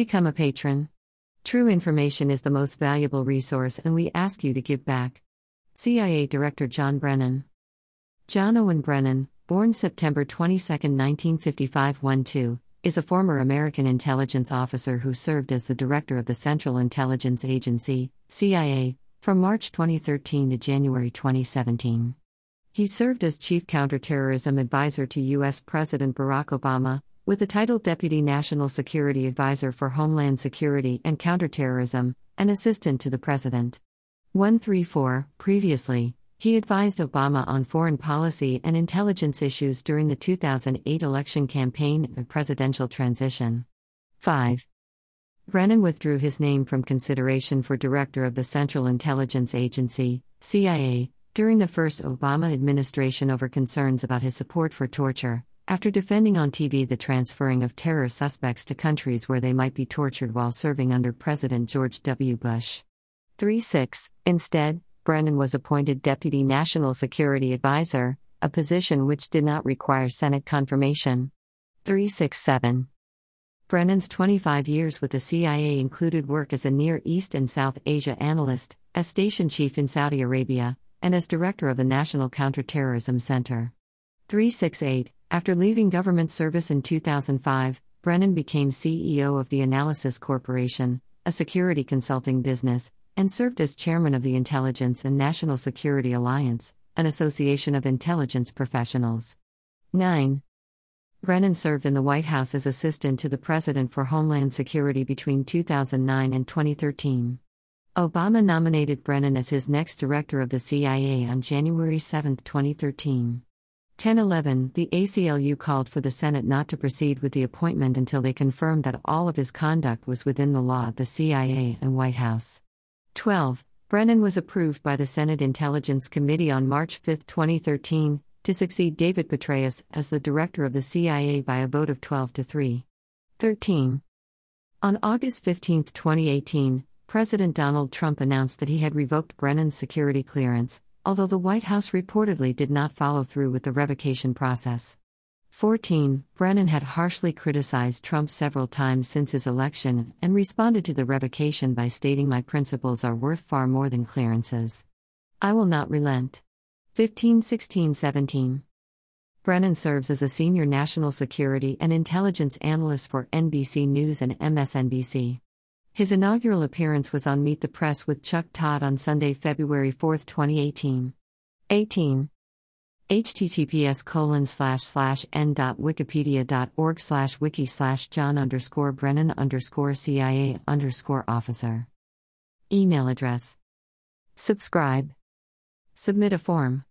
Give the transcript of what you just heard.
Become a patron. True information is the most valuable resource, and we ask you to give back. CIA Director John Brennan. John Owen Brennan, born September 22, 1955 12, is a former American intelligence officer who served as the director of the Central Intelligence Agency, CIA, from March 2013 to January 2017. He served as chief counterterrorism advisor to U.S. President Barack Obama, with the title Deputy National Security Advisor for Homeland Security and Counterterrorism, and assistant to the President. 134. Previously, he advised Obama on foreign policy and intelligence issues during the 2008 election campaign and presidential transition. 5. Brennan withdrew his name from consideration for director of the Central Intelligence Agency, CIA, during the first Obama administration over concerns about his support for torture, after defending on TV the transferring of terror suspects to countries where they might be tortured while serving under President George W. Bush. 3 6. Instead, Brennan was appointed Deputy National Security Advisor, a position which did not require Senate confirmation. 367. Brennan's 25 years with the CIA included work as a Near East and South Asia analyst, as station chief in Saudi Arabia, and as director of the National Counterterrorism Center. 368 after leaving government service in 2005, Brennan became CEO of the Analysis Corporation, a security consulting business, and served as chairman of the Intelligence and National Security Alliance, an association of intelligence professionals. 9. Brennan served in the White House as assistant to the President for Homeland Security between 2009 and 2013. Obama nominated Brennan as his next director of the CIA on January 7, 2013. 1011 The ACLU called for the Senate not to proceed with the appointment until they confirmed that all of his conduct was within the law the CIA and White House. 12. Brennan was approved by the Senate Intelligence Committee on March 5, 2013, to succeed David Petraeus as the director of the CIA by a vote of 12 to 3. 13. On August 15, 2018, President Donald Trump announced that he had revoked Brennan's security clearance, although the White House reportedly did not follow through with the revocation process. 14. Brennan had harshly criticized Trump several times since his election and responded to the revocation by stating, My principles are worth far more than clearances. I will not relent. 15, 16, 17. Brennan serves as a senior national security and intelligence analyst for NBC News and MSNBC. His inaugural appearance was on Meet the Press with Chuck Todd on Sunday, February 4, 2018. 18. https colon slash slash n dot wikipedia dot org slash wiki slash john underscore brennan underscore cia underscore officer. Email address. Subscribe. Submit a form.